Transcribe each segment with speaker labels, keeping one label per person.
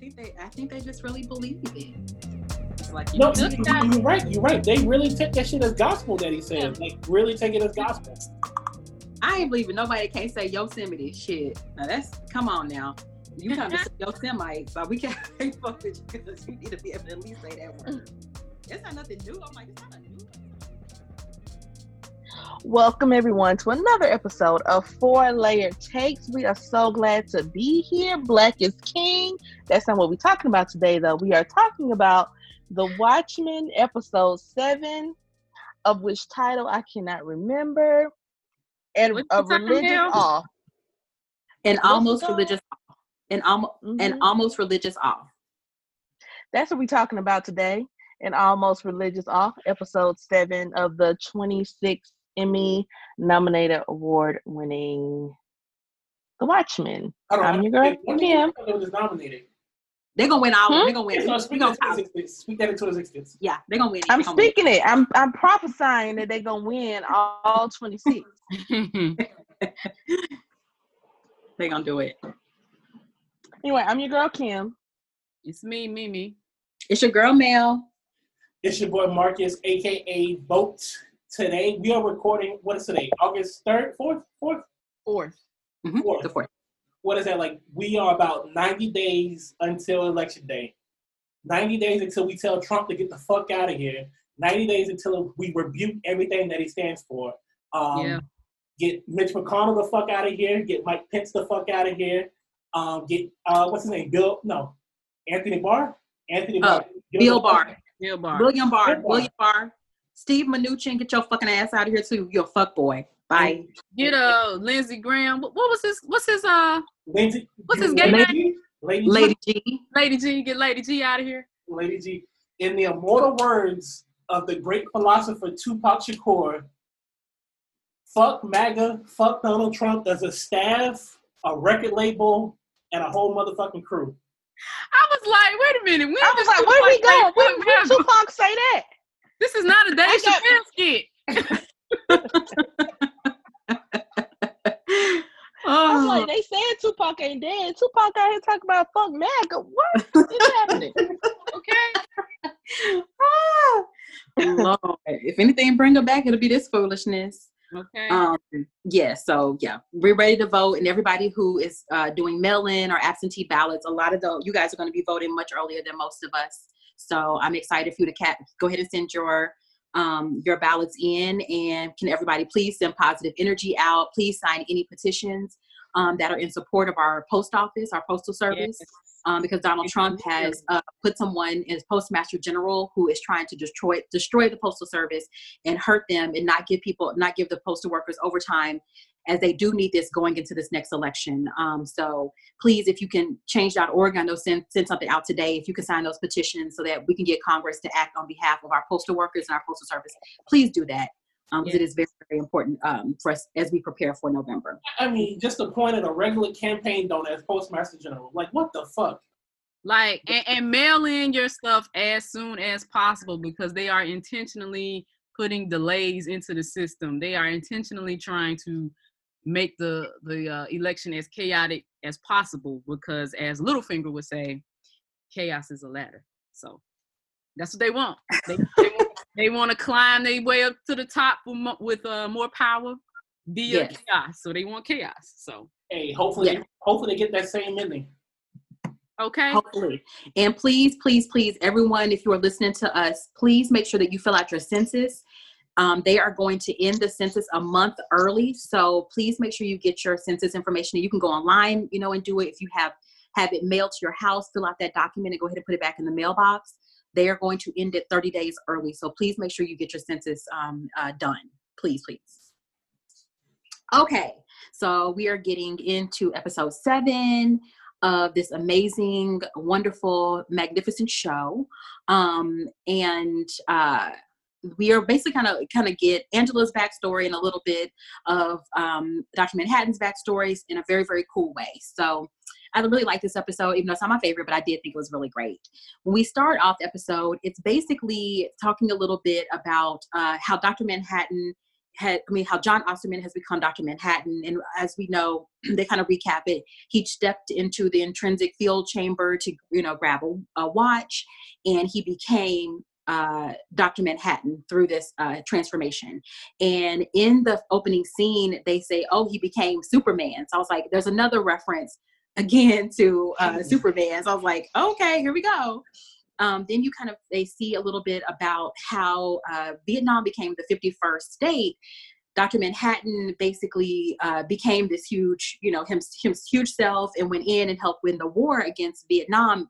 Speaker 1: think they I think they just really believe it. It's like
Speaker 2: no, you, are right. You're right. They really take that shit as gospel that he said. Yeah. Like really take it as gospel.
Speaker 1: I ain't believing nobody can't say Yosemite shit. Now that's come on now. You come to say Yosemite, but we can't fuck with you because you need to be able to at least say that word. It's not nothing new. I'm like, it's not new.
Speaker 3: Welcome everyone to another episode of Four Layer Takes. We are so glad to be here. Black is King. That's not what we're talking about today, though. We are talking about The Watchmen, episode seven, of which title I cannot remember and What's a religious awe.
Speaker 1: And almost religious awe. And, almost mm-hmm. and almost religious awe.
Speaker 3: That's what we're talking about today. And almost religious off, episode seven of the 26th Emmy nominated award winning The Watchmen. I'm your girl, Kim.
Speaker 1: They're gonna win all. Hmm? They're gonna win.
Speaker 2: So speak, gonna that speak that into existence.
Speaker 1: Yeah, they're gonna win.
Speaker 3: I'm
Speaker 1: gonna
Speaker 3: speaking
Speaker 1: win.
Speaker 3: it. I'm I'm prophesying that they're gonna win all 26.
Speaker 1: they're gonna do it.
Speaker 3: Anyway, I'm your girl Kim.
Speaker 4: It's me, Mimi.
Speaker 1: It's your girl Mel.
Speaker 2: It's your boy Marcus, aka Boat. Today we are recording. What is today? August third, fourth, fourth,
Speaker 4: fourth.
Speaker 1: Mm-hmm. Fourth. The fourth
Speaker 2: what is that like? We are about 90 days until election day. 90 days until we tell Trump to get the fuck out of here. 90 days until we rebuke everything that he stands for. Um, yeah. Get Mitch McConnell the fuck out of here. Get Mike Pence the fuck out of here. Um, get uh, what's his name? Bill? No, Anthony Barr. Anthony
Speaker 1: Barr. Oh, Bill Barr.
Speaker 4: Bill Barr.
Speaker 1: William Barr. Bill Barr. William Barr. Steve Mnuchin, get your fucking ass out of here too. You're a fuck boy. Bye.
Speaker 4: Get uh Lindsey Graham. What, what was his? What's his uh?
Speaker 2: Lindsey.
Speaker 4: What's his gay name?
Speaker 2: Lady,
Speaker 1: Lady G.
Speaker 4: Lady G. Get Lady G out of here.
Speaker 2: Lady G. In the immortal words of the great philosopher Tupac Shakur, fuck MAGA, fuck Donald Trump as a staff, a record label, and a whole motherfucking crew.
Speaker 4: I was like, wait a minute.
Speaker 3: When I was like, where we going? When, when Tupac say that?
Speaker 4: This is not a Dave Chappelle skit.
Speaker 3: I was like, they said Tupac ain't dead. Tupac out here talking about fuck MAGA. What is happening?
Speaker 4: okay.
Speaker 1: ah, Lord. If anything bring her back, it'll be this foolishness.
Speaker 4: Okay.
Speaker 1: Um, yeah, so yeah, we're ready to vote, and everybody who is uh, doing mail-in or absentee ballots, a lot of those you guys are going to be voting much earlier than most of us. So I'm excited for you to cat- go ahead and send your um, your ballots in and can everybody please send positive energy out please sign any petitions um, that are in support of our post office our postal service yes. um, because donald trump has uh, put someone as postmaster general who is trying to destroy destroy the postal service and hurt them and not give people not give the postal workers overtime as they do need this going into this next election. Um, so please, if you can change.org, I know send, send something out today. If you can sign those petitions so that we can get Congress to act on behalf of our postal workers and our postal service, please do that. Um, yes. It is very, very important um, for us as we prepare for November.
Speaker 2: I mean, just appointed a regular campaign donor as Postmaster General. Like, what the fuck?
Speaker 4: Like, and, and mail in your stuff as soon as possible because they are intentionally putting delays into the system. They are intentionally trying to make the the uh, election as chaotic as possible because as Littlefinger would say, chaos is a ladder. So that's what they want. They, they, want, they want to climb their way up to the top with, with uh, more power via yes. chaos. So they want chaos. So
Speaker 2: hey, hopefully, yeah. hopefully they get that same ending.
Speaker 4: Okay.
Speaker 1: Hopefully. And please, please, please, everyone, if you are listening to us, please make sure that you fill out your census. Um, they are going to end the census a month early, so please make sure you get your census information. You can go online, you know, and do it. If you have have it mailed to your house, fill out that document and go ahead and put it back in the mailbox. They are going to end it 30 days early, so please make sure you get your census um, uh, done. Please, please. Okay, so we are getting into episode seven of this amazing, wonderful, magnificent show. Um, and uh, we are basically kind of kind of get Angela's backstory and a little bit of um, Dr. Manhattan's backstories in a very very cool way. So I really like this episode, even though it's not my favorite, but I did think it was really great. When we start off the episode, it's basically talking a little bit about uh, how Dr. Manhattan had, I mean, how Jon Osterman has become Dr. Manhattan. And as we know, they kind of recap it. He stepped into the intrinsic field chamber to, you know, grab a, a watch and he became uh, Dr. Manhattan through this uh, transformation. And in the opening scene, they say, oh, he became Superman. So I was like, there's another reference again to uh, Superman. So I was like, okay, here we go. Um, then you kind of they see a little bit about how uh, Vietnam became the 51st state. Dr. Manhattan basically uh, became this huge, you know, him, him huge self and went in and helped win the war against Vietnam,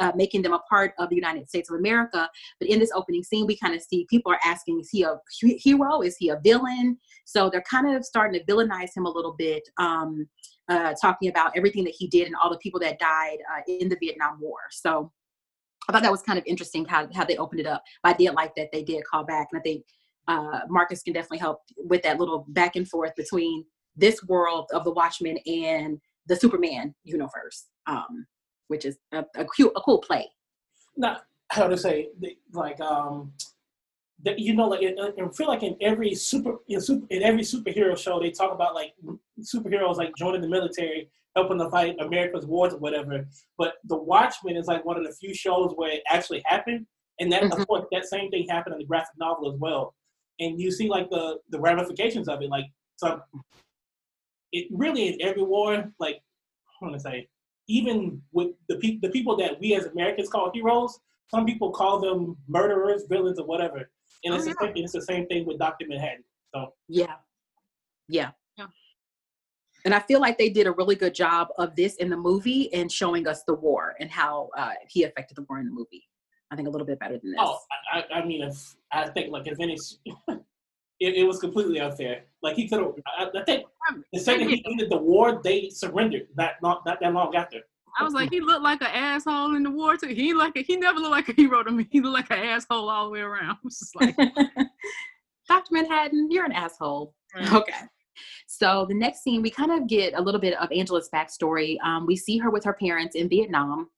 Speaker 1: uh, making them a part of the United States of America. But in this opening scene, we kind of see people are asking, is he a hero? Is he a villain? So they're kind of starting to villainize him a little bit, um, uh, talking about everything that he did and all the people that died uh, in the Vietnam War. So I thought that was kind of interesting how, how they opened it up. But I did like that they did call back. And I think uh, Marcus can definitely help with that little back and forth between this world of the Watchmen and the Superman universe, um, which is a, a, cool, a cool play.
Speaker 2: Now, how to say, like, um, the, you know, like, I feel like in every super, in super, in every superhero show, they talk about like superheroes like joining the military helping to fight America's wars or whatever. But The Watchmen is like one of the few shows where it actually happened, and that mm-hmm. of course that same thing happened in the graphic novel as well. And you see like the the ramifications of it, like some. It really in every war, like I want to say, even with the people the people that we as Americans call heroes, some people call them murderers, villains, or whatever. And it's, oh, yeah. the same, it's the same thing with Doctor Manhattan. So
Speaker 1: yeah, yeah and I feel like they did a really good job of this in the movie and showing us the war and how uh, he affected the war in the movie. I think a little bit better than this.
Speaker 2: Oh, I, I mean, if I think like if any, it, it was completely unfair. Like he could have. I, I, think the second he ended the war, they surrendered. That not not that long after.
Speaker 4: I was like, he looked like an asshole in the war too. He like a, he never looked like a hero to me. He looked like an asshole all the way around. Just like,
Speaker 1: Dr. Manhattan, you're an asshole. Right. Okay. So the next scene, we kind of get a little bit of Angela's backstory. Um, we see her with her parents in Vietnam.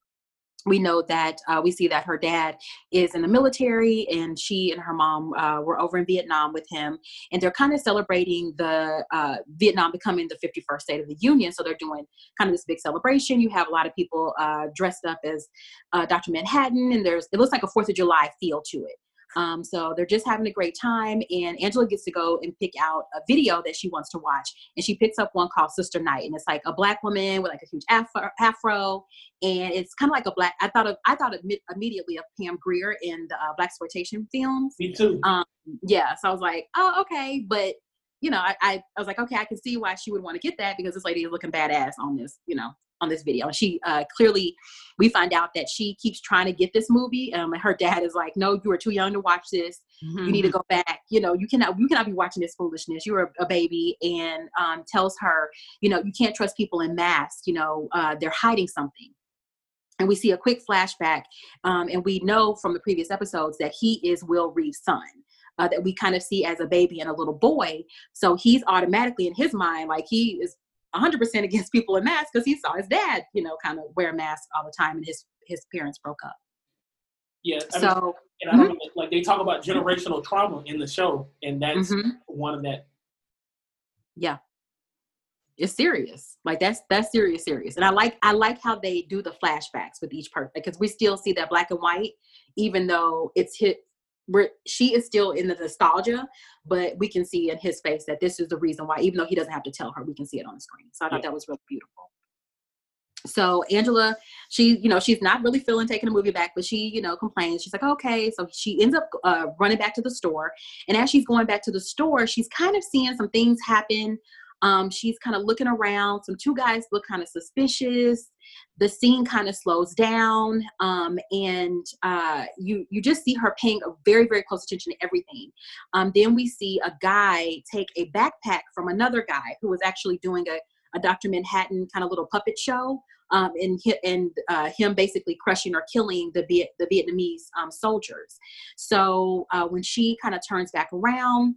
Speaker 1: We know that uh, we see that her dad is in the military, and she and her mom uh, were over in Vietnam with him, and they're kind of celebrating the uh, Vietnam becoming the 51st state of the Union. So they're doing kind of this big celebration. You have a lot of people uh, dressed up as uh, Dr. Manhattan, and there's it looks like a Fourth of July feel to it. Um, so they're just having a great time. And Angela gets to go and pick out a video that she wants to watch. And she picks up one called Sister Night. And it's like a black woman with like a huge afro. afro and it's kind of like a black, I thought of, I thought immediately of Pam Grier in the uh, blaxploitation films.
Speaker 2: Me too.
Speaker 1: Um, yeah. So I was like, oh, okay. But you know, I, I, I was like, okay, I can see why she would want to get that because this lady is looking badass on this, you know, on this video. And she uh, clearly, we find out that she keeps trying to get this movie. Um, and her dad is like, "No, you are too young to watch this. Mm-hmm. You need to mm-hmm. go back. You know, you cannot, you cannot be watching this foolishness. You're a, a baby." And um, tells her, you know, you can't trust people in masks. You know, uh, they're hiding something. And we see a quick flashback, um, and we know from the previous episodes that he is Will Reeve's son. Uh, that we kind of see as a baby and a little boy. So he's automatically in his mind, like he is 100% against people in masks because he saw his dad, you know, kind of wear masks all the time and his his parents broke up.
Speaker 2: Yeah. I so, mean, and I don't mm-hmm. know, like they talk about generational trauma in the show, and that's mm-hmm. one of that.
Speaker 1: Yeah. It's serious. Like that's that's serious, serious. And I like I like how they do the flashbacks with each person because we still see that black and white, even though it's hit where she is still in the nostalgia, but we can see in his face that this is the reason why, even though he doesn't have to tell her, we can see it on the screen. So I thought yeah. that was really beautiful. So Angela, she, you know, she's not really feeling taking the movie back, but she, you know, complains. She's like, okay. So she ends up uh, running back to the store. And as she's going back to the store, she's kind of seeing some things happen um, she's kind of looking around. Some two guys look kind of suspicious. The scene kind of slows down, um, and uh, you you just see her paying a very very close attention to everything. Um, then we see a guy take a backpack from another guy who was actually doing a, a Dr. Manhattan kind of little puppet show. Um, and and uh, him basically crushing or killing the Viet, the Vietnamese um, soldiers. So uh, when she kind of turns back around,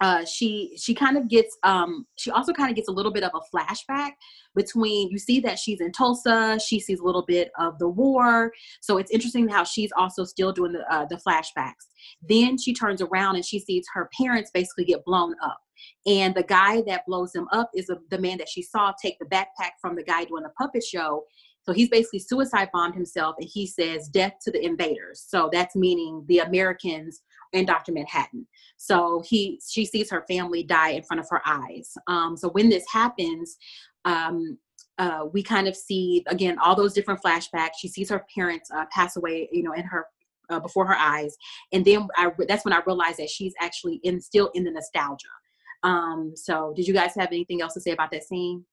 Speaker 1: uh, she she kind of gets um, she also kind of gets a little bit of a flashback between you see that she's in Tulsa she sees a little bit of the war. So it's interesting how she's also still doing the uh, the flashbacks. Then she turns around and she sees her parents basically get blown up. And the guy that blows them up is a, the man that she saw take the backpack from the guy doing the puppet show. So he's basically suicide bombed himself and he says death to the invaders. So that's meaning the Americans and Dr. Manhattan. So he she sees her family die in front of her eyes. Um, so when this happens, um, uh, we kind of see again all those different flashbacks. She sees her parents uh, pass away, you know, in her uh, before her eyes, and then I, that's when I realized that she's actually in still in the nostalgia. Um, so, did you guys have anything else to say about that scene,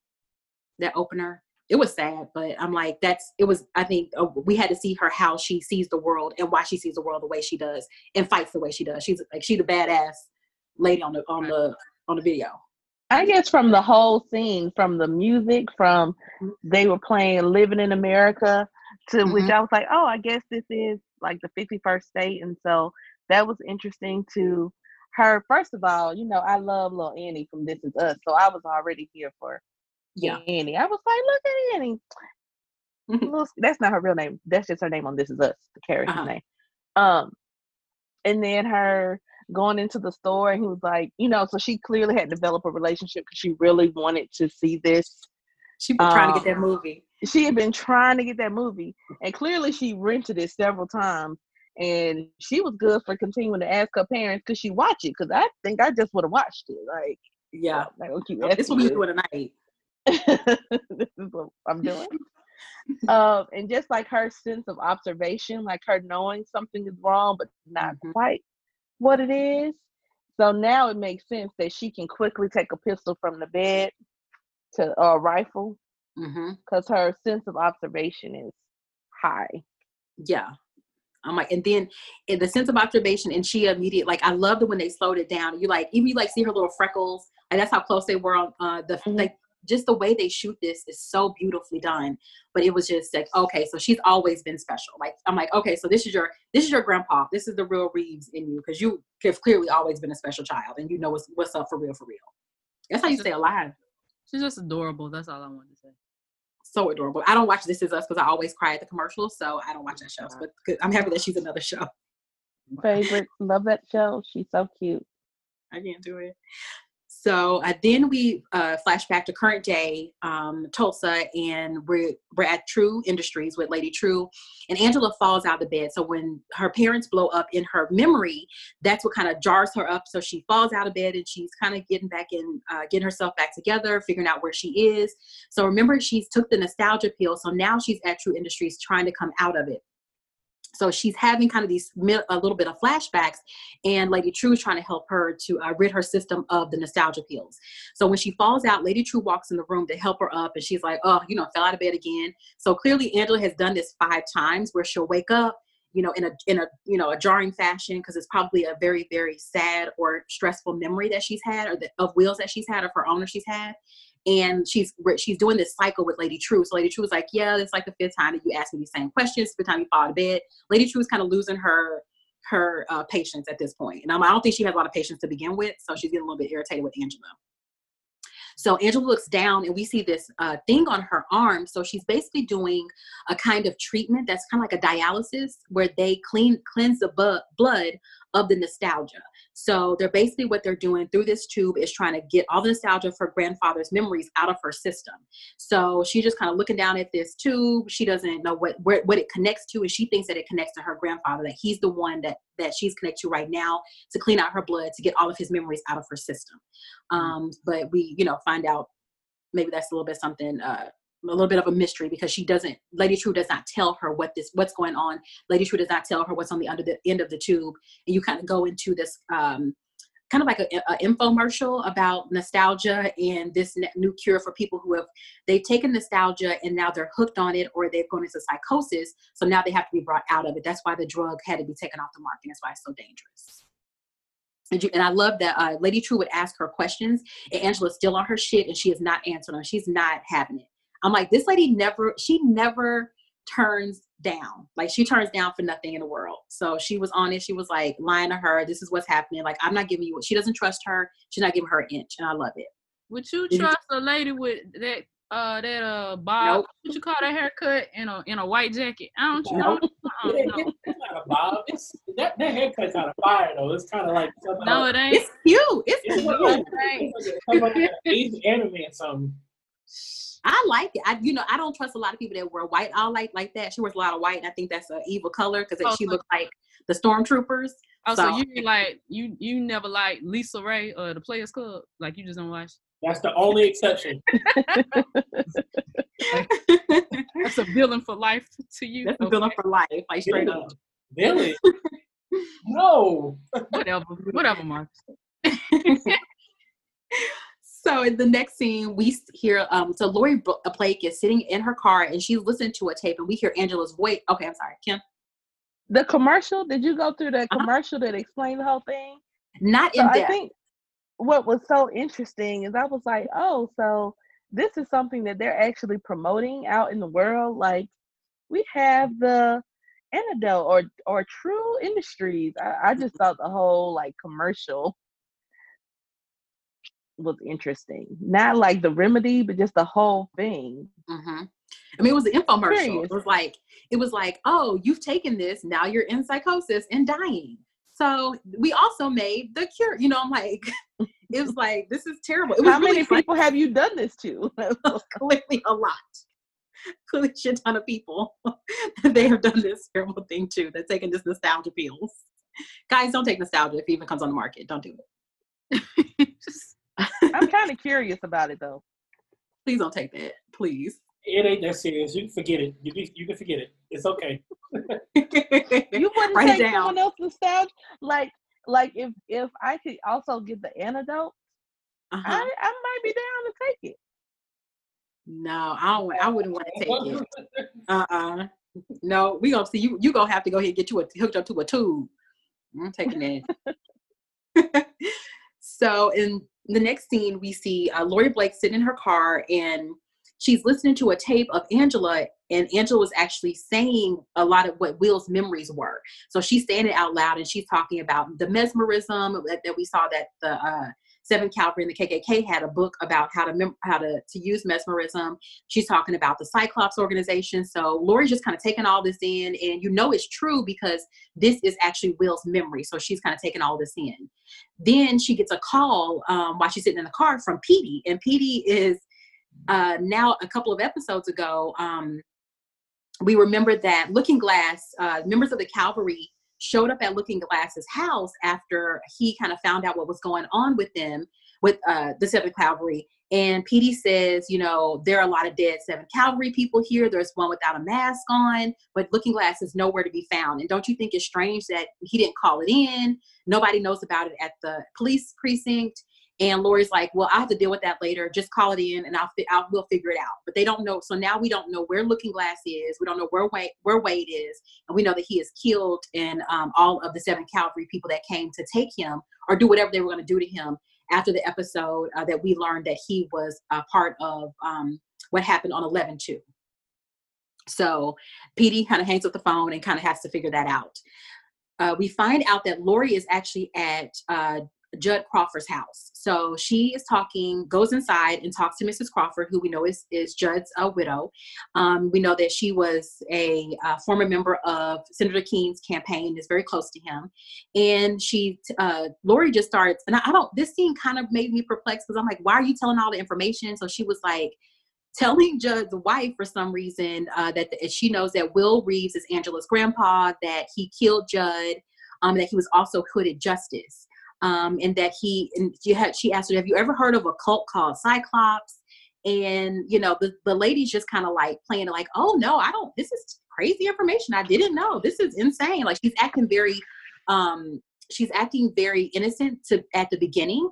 Speaker 1: that opener? It was sad, but I'm like, that's it was. I think uh, we had to see her how she sees the world and why she sees the world the way she does and fights the way she does. She's like she's a badass lady on the on the on the video.
Speaker 3: I guess from the whole scene, from the music, from they were playing "Living in America" to mm-hmm. which I was like, oh, I guess this is like the 51st state, and so that was interesting to her. First of all, you know, I love Little Annie from This Is Us, so I was already here for yeah. Annie. I was like, look at Annie. Mm-hmm. That's not her real name. That's just her name on This Is Us, the character's uh-huh. name. Um, and then her going into the store, and he was like, you know, so she clearly had developed a relationship because she really wanted to see this.
Speaker 1: She been um, trying to get that um, movie.
Speaker 3: She had been trying to get that movie, and clearly she rented it several times. And she was good for continuing to ask her parents could she watch it because I think I just would have watched it. Like,
Speaker 1: yeah, like, okay, this what we do tonight.
Speaker 3: this is what I'm doing. um, and just like her sense of observation, like her knowing something is wrong, but not mm-hmm. quite what it is. So now it makes sense that she can quickly take a pistol from the bed to a rifle because mm-hmm. her sense of observation is high.
Speaker 1: Yeah. I'm like, and then in the sense of observation, and she immediately like I loved it when they slowed it down. You like even you like see her little freckles, and that's how close they were on uh, the mm-hmm. like just the way they shoot this is so beautifully done but it was just like okay so she's always been special. Like i'm like okay so this is your this is your grandpa. This is the real reeves in you because you have clearly always been a special child and you know what's what's up for real for real. That's how you stay alive.
Speaker 4: she's just adorable that's all i wanted to say.
Speaker 1: So adorable. I don't watch this is us because i always cry at the commercials so i don't watch that show but i'm happy that she's another show.
Speaker 3: Favorite love that show she's so cute.
Speaker 1: I can't do it so uh, then we uh, flash back to current day um, Tulsa, and we're we're at Trieu Industries with Lady Trieu, and Angela falls out of bed. So when her parents blow up in her memory, that's what kind of jars her up. So she falls out of bed and she's kind of getting back in, uh, getting herself back together, figuring out where she is. So remember, she's took the nostalgia pill. So now she's at Trieu Industries trying to come out of it so she's having kind of these a little bit of flashbacks and lady Trieu is trying to help her to uh, rid her system of the nostalgia pills. So when she falls out lady Trieu walks in the room to help her up and she's like oh you know fell out of bed again. So clearly angela has done this five times where she'll wake up you know in a in a you know a jarring fashion because it's probably a very very sad or stressful memory that she's had or the, of wheels that she's had of her owner she's had and she's she's doing this cycle with Lady Trieu. So Lady Trieu was like, "Yeah, it's like the fifth time that you ask me these same questions. Fifth time you fall of bed." Lady Trieu is kind of losing her her uh, patience at this point, and I don't think she has a lot of patience to begin with. So she's getting a little bit irritated with Angela. So Angela looks down and we see this uh, thing on her arm. So she's basically doing a kind of treatment that's kind of like a dialysis where they clean cleanse the bu- blood of the nostalgia. So they're basically what they're doing through this tube is trying to get all the nostalgia for grandfather's memories out of her system. So she's just kind of looking down at this tube. She doesn't know what where, what it connects to, and she thinks that it connects to her grandfather. That he's the one that that she's connected to right now to clean out her blood to get all of his memories out of her system. Um, but we, you know, find out maybe that's a little bit something uh, a little bit of a mystery because she doesn't lady Trieu does not tell her what this what's going on. Lady Trieu does not tell her what's on the under the end of the tube. And you kind of go into this um, kind of like a, a infomercial about nostalgia and this new cure for people who have they've taken nostalgia and now they're hooked on it or they've gone into psychosis. So now they have to be brought out of it. That's why the drug had to be taken off the market. That's why it's so dangerous. And, you, and I love that uh, Lady Trieu would ask her questions, and Angela's still on her shit, and she is not answering them. She's not having it. I'm like, this lady never, she never turns down. Like she turns down for nothing in the world. So she was honest. She was like lying to her. This is what's happening. Like I'm not giving you she doesn't trust her. She's not giving her an inch, and I love it.
Speaker 4: Would you trust a lady with that uh that uh bob?
Speaker 1: Nope.
Speaker 4: What you call that haircut in a in a white jacket? I don't you
Speaker 2: Nope.
Speaker 4: know. Uh-uh,
Speaker 2: It-
Speaker 4: no.
Speaker 2: it's not a bob. It's that that haircut kind of fire though. It's kind of like
Speaker 4: no, it ain't.
Speaker 1: It's cute. It's
Speaker 2: it's
Speaker 1: cute.
Speaker 2: like, it's like something like an Asian anime or something.
Speaker 1: I like it. I, you know, I don't trust a lot of people that wear white all like like that. She wears a lot of white, and I think that's an evil color because
Speaker 4: Oh,
Speaker 1: she
Speaker 4: so-
Speaker 1: looks like the stormtroopers.
Speaker 4: Oh, so
Speaker 1: So-
Speaker 4: you mean like you you never like Lisa Raye or the Players Club? Like you just don't watch?
Speaker 2: That's the only exception.
Speaker 4: That's a villain for life to you.
Speaker 1: That's a villain for life, like straight up.
Speaker 2: Really? No.
Speaker 4: Whatever, whatever, Mark.
Speaker 1: So in the next scene, we hear um. So Laurie Blake is sitting in her car and she's listening to a tape, and we hear Angela's voice. Okay, I'm sorry, Kim.
Speaker 3: The commercial, did you go through the
Speaker 1: Uh-huh.
Speaker 3: commercial that explained the whole thing?
Speaker 1: Not
Speaker 3: So
Speaker 1: in
Speaker 3: I think what was so interesting is I was like, oh, so this is something that they're actually promoting out in the world. Like we have the antidote or or Trieu industries. I, I just thought the whole like commercial was interesting. Not like the remedy, but just the whole thing.
Speaker 1: hmm I mean, it was an infomercial. It was like, it was like, oh, you've taken this, now you're in psychosis and dying. So we also made the cure. You know, I'm like, it was like, this is terrible.
Speaker 3: How
Speaker 1: really
Speaker 3: many
Speaker 1: funny.
Speaker 3: people have you done this to?
Speaker 1: clearly a lot. Clearly a shit ton of people. they have done this terrible thing too. They're taking this nostalgia pills. Guys, don't take nostalgia if it even comes on the market. Don't do it.
Speaker 3: I'm kind of curious about it though.
Speaker 1: Please don't take that. Please.
Speaker 2: It ain't that serious. You can forget it. You can, you can forget it. It's okay.
Speaker 3: You wouldn't
Speaker 1: Write
Speaker 3: take
Speaker 1: down.
Speaker 3: someone else's nostalgia? Like, like if if I could also get the antidote,
Speaker 1: Uh-huh.
Speaker 3: I I might be down to take it.
Speaker 1: No, I don't. I wouldn't want to take it. Uh uh No, we gonna see you. You gonna have to go ahead and get you a, hooked up to a tube. I'm taking that. so in the next scene, we see uh, Laurie Blake sitting in her car and she's listening to a tape of Angela, and Angela was actually saying a lot of what Will's memories were. So she's saying it out loud and she's talking about the mesmerism that, that we saw that the uh, Seven Calvary and the KKK had a book about how to mem- how to to use mesmerism. She's talking about the Cyclops organization. So Laurie's just kind of taking all this in, and you know it's true because this is actually Will's memory. So she's kind of taking all this in. Then she gets a call um, while she's sitting in the car from Petey, and Petey is uh, now a couple of episodes ago. Um, we remember that Looking Glass uh, members of the Calvary showed up at Looking Glass's house after he kind of found out what was going on with them with uh, the Seventh Calvary. And Petey says, you know, there are a lot of dead Seventh Calvary people here. There's one without a mask on, but Looking Glass is nowhere to be found. And don't you think it's strange that he didn't call it in? Nobody knows about it at the police precinct. And Laurie's like, well, I have to deal with that later. Just call it in, and I'll, I'll we'll figure it out. But they don't know. So now we don't know where Looking Glass is. We don't know where Wade where Wade is, and we know that he is killed. And um, all of the seven Calvary people that came to take him or do whatever they were going to do to him after the episode uh, that we learned that he was a part of um, what happened on 11-2. So Petey kind of hangs up the phone and kind of has to figure that out. Uh, we find out that Laurie is actually at uh, Judd Crawford's house. So she is talking, goes inside and talks to Mrs. Crawford, who we know is, is Judd's uh, widow. Um, we know that she was a uh, former member of Senator Keene's campaign, is very close to him. And she, uh, Laurie just starts, and I, I don't, this scene kind of made me perplexed because I'm like, why are you telling all the information? So she was like, telling Judd's wife for some reason uh, that that she knows that Will Reeves is Angela's grandpa, that he killed Judd, um, that he was also hooded justice, um, and that he and she had she asked her, "Have you ever heard of a cult called Cyclops?" And you know the the lady's just kind of like playing like, "Oh no, I don't. This is crazy information. I didn't know. This is insane." Like she's acting very, um, she's acting very innocent to at the beginning.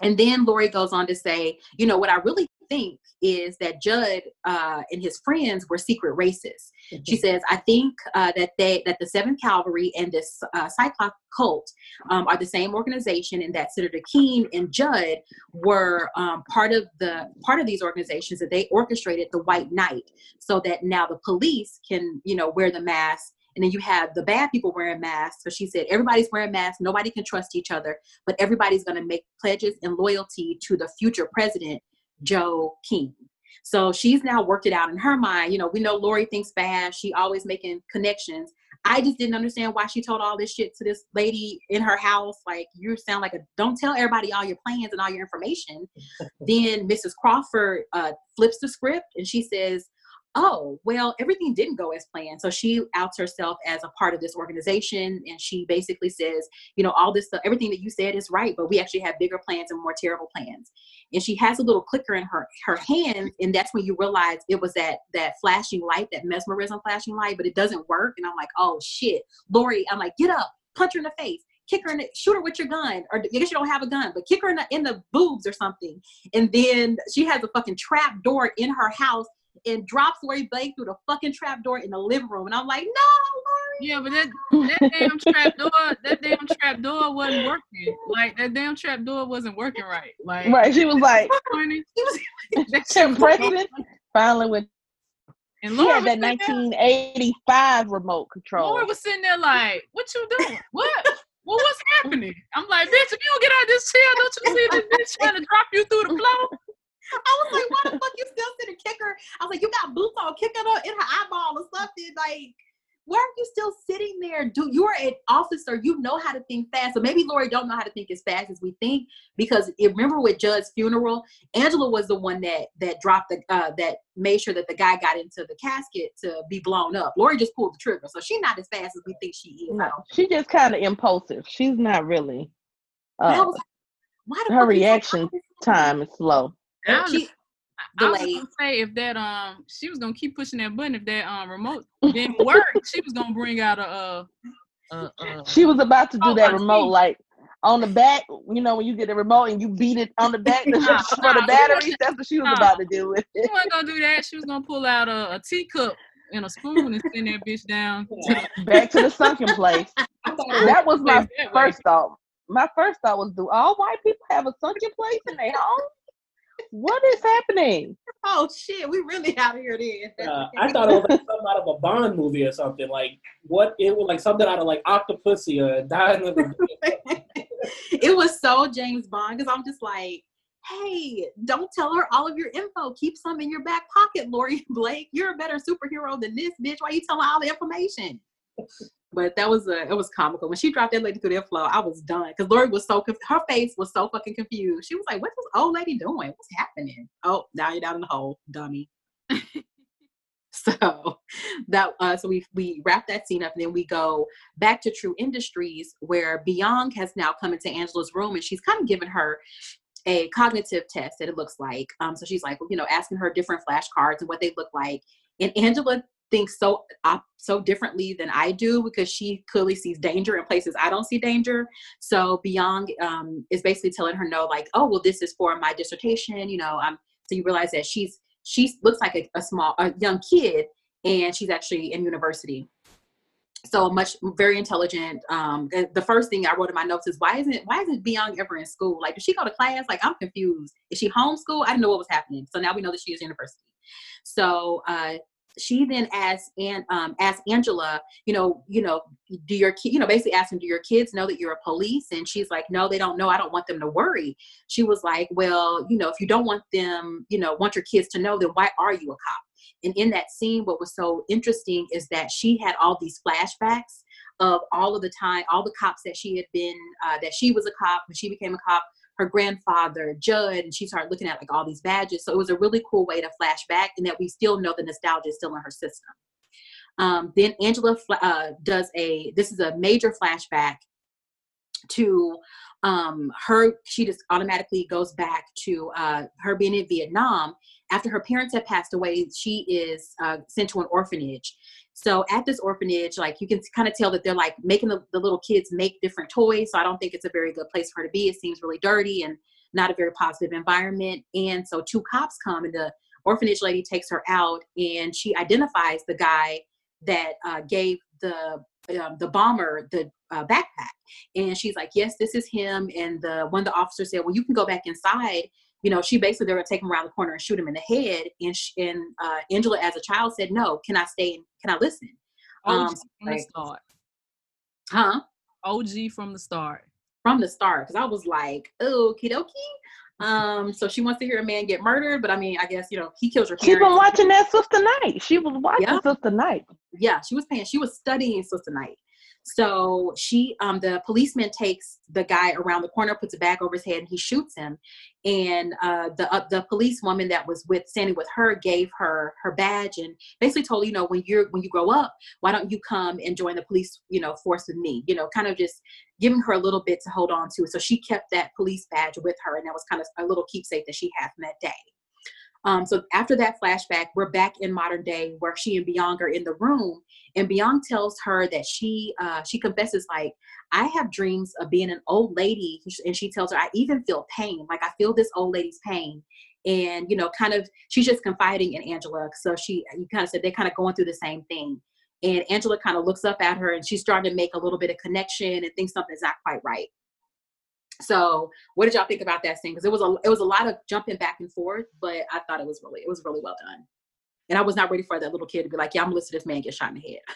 Speaker 1: And then Laurie goes on to say, you know, what I really think is that Judd uh, and his friends were secret racists. She says, I think uh, that they that the Seventh Cavalry and this uh, Cyclops cult um, are the same organization, and that Senator Keene and Judd were um, part of the part of these organizations that they orchestrated the White Night, so that now the police can you know wear the mask. And then you have the bad people wearing masks. So she said, everybody's wearing masks. Nobody can trust each other, but everybody's going to make pledges and loyalty to the future president, Joe Keene. So she's now worked it out in her mind. You know, we know Laurie thinks fast. She always making connections. I just didn't understand why she told all this shit to this lady in her house. Like, you sound like a don't tell everybody all your plans and all your information. then Mrs. Crawford uh, flips the script and she says, oh, well, everything didn't go as planned. So she outs herself as a part of this organization. And she basically says, you know, all this stuff, everything that you said is right, but we actually have bigger plans and more terrible plans. And she has a little clicker in her, her hand. And that's when you realize it was that, that flashing light, that mesmerism flashing light, but it doesn't work. And I'm like, oh shit, Laurie, I'm like, get up, punch her in the face kick her in the, shoot her with your gun, or I guess you don't have a gun, but kick her in the in the boobs or something. And then she has a fucking trap door in her house and drops Laurie Blake through the fucking trap door in the living room. And I'm like, no,
Speaker 4: Laurie. Yeah, but that that damn trap door, that damn trap door wasn't working. Like that damn trap door wasn't working right. Like
Speaker 3: right, she was like, that president finally with. And Laura had that 1985 remote control.
Speaker 4: Laura was sitting there like, "What you doing? What? well, what's happening?" I'm like, "Bitch, if you don't get out of this chair, don't you see this bitch trying to drop you through the floor?"
Speaker 1: I was like, why the fuck you still sitting kicker? I was like, you got boots on, kicking her in her eyeball or something. Like, why are you still sitting there? Do you're an officer, you know how to think fast. So maybe Laurie don't know how to think as fast as we think because it, remember with Judd's funeral, Angela was the one that that dropped the uh, that made sure that the guy got into the casket to be blown up. Laurie just pulled the trigger, so she's not as fast as we think she is.
Speaker 3: No, she just kind of impulsive. She's not really. Uh, was, her reaction time is slow.
Speaker 4: I was, she, I was gonna say if that um she was gonna keep pushing that button if that um remote didn't work, she was gonna bring out a uh, uh, uh
Speaker 3: she was about to do oh, that remote like on the back, you know, when you get the remote and you beat it on the back nah, for nah, the batteries, that's what she was nah, about to do with
Speaker 4: it. She wasn't gonna do that. She was gonna pull out a, a teacup and a spoon and send that bitch down
Speaker 3: back to the sunken place. that was my first thought. My first thought was, do all white people have a sunken place in their home? What is happening?
Speaker 1: Oh shit, we really out here then.
Speaker 2: Uh, I thought it was like something out of a Bond movie or something. Like what it was like something out of like Octopussy or Dying of the
Speaker 1: It was so James Bond because I'm just like, hey, don't tell her all of your info. Keep some in your back pocket, Laurie Blake. You're a better superhero than this bitch. Why you telling all the information? But that was a it was comical when she dropped that lady through the floor. I was done because Laurie was so her face was so fucking confused. She was like, "What's this old lady doing? What's happening?" Oh, now you're down in the hole, dummy. so that uh, so we we wrap that scene up and then we go back to Trieu Industries where Bianca has now come into Angela's room and she's kind of given her a cognitive test that it looks like. Um, so she's like, you know, asking her different flashcards and what they look like. And Angela thinks so so differently than I do because she clearly sees danger in places I don't see danger. So Bian um, is basically telling her no, like, oh well, this is for my dissertation. You know, um, so you realize that she's she looks like a, a small a young kid and she's actually in university. So much very intelligent um the, the, first thing i wrote in my notes is why isn't why isn't Bian ever in school? Like does she go to class? Like i'm confused. Is she homeschool i didn't know what was happening. So now we know that she is university. So uh she then asked and um, asked Angela, you know, you know, do your you know, basically asking, do your kids know that you're a police? And she's like, no, they don't know. I don't want them to worry. She was like, well, you know, if you don't want them, you know, want your kids to know, then why are you a cop? And in that scene, what was so interesting is that she had all these flashbacks of all of the time, all the cops that she had been, uh, that she was a cop when she became a cop, her grandfather, Judd, and she started looking at like all these badges. So it was a really cool way to flash back and that we still know the nostalgia is still in her system. Um, then Angela uh, does a, this is a major flashback to um, her, she just automatically goes back to uh, her being in Vietnam. After her parents had passed away, she is uh, sent to an orphanage. So at this orphanage, like you can kind of tell that they're like making the, the, little kids make different toys. So I don't think it's a very good place for her to be. It seems really dirty. And not a very positive environment. And so two cops come and the orphanage lady takes her out and she identifies the guy that uh, gave the um, the bomber the uh, backpack and she's like yes this is him and the one the officers said well you can go back inside you know she basically they're gonna take him around the corner and shoot him in the head and she, and uh, angela as a child said no can i stay and can i listen
Speaker 4: OG
Speaker 1: um,
Speaker 4: from the start.
Speaker 1: huh
Speaker 4: OG from the start.
Speaker 1: from the start because I was like, oh, dokie. Um, so she wants to hear a man get murdered, but I mean, I guess you know he kills her
Speaker 3: She been watching that Sister Night. She was watching
Speaker 1: Yeah.
Speaker 3: Sister Night.
Speaker 1: Yeah, she was paying. She was studying Sister Night. So she, um, the policeman takes the guy around the corner, puts a bag over his head, and he shoots him. And uh, the uh, the police woman that was with standing with her gave her her badge and basically told you know when you're when you grow up, why don't you come and join the police you know force with me? You know, kind of just giving her a little bit to hold on to. So she kept that police badge with her, and that was kind of a little keepsake that she had from that day. Um, so after that flashback, we're back in modern day where she and Bianca are in the room, and Bianca tells her that she uh, she confesses like I have dreams of being an old lady, and she tells her I even feel pain, like I feel this old lady's pain, and you know, kind of she's just confiding in Angela. So she you kind of said they're kind of going through the same thing, and Angela kind of looks up at her, and she's starting to make a little bit of connection and thinks something's not quite right. So, what did y'all think about that scene? Because it was a it was a lot of jumping back and forth, but I thought it was really it was really well done. And I was not ready for that little kid to be like, "Yeah, I'm gonna listen to this man get shot in the head."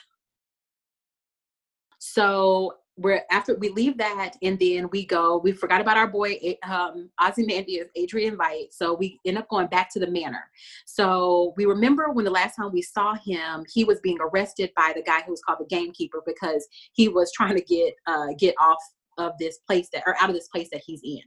Speaker 1: So we're after we leave that, and then we go. We forgot about our boy um, Ozymandias, Adrian Veidt. So we end up going back to the manor. So we remember when the last time we saw him, he was being arrested by the guy who was called the gamekeeper because he was trying to get uh, get off of this place that or out of this place that he's in.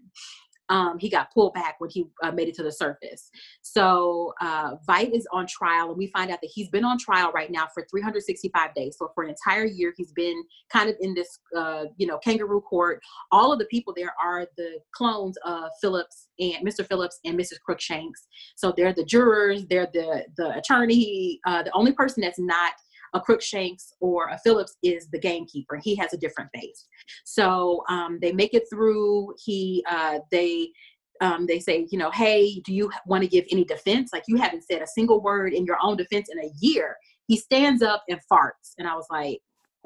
Speaker 1: Um, he got pulled back when he uh, made it to the surface. So uh, Veidt is on trial, and we find out that he's been on trial right now for 365 days. So for an entire year, he's been kind of in this, uh, you know, kangaroo court. All of the people there are the clones of Phillips and Mr. Phillips and Mrs. Crookshanks. So they're the jurors, they're the the attorney. Uh, the only person that's not a Crookshanks or a Phillips is the gamekeeper. He has a different face. So um, they make it through. He uh, they um, they say, you know, hey, do you want to give any defense? Like you haven't said a single word in your own defense in a year. He stands up and farts, and I was like,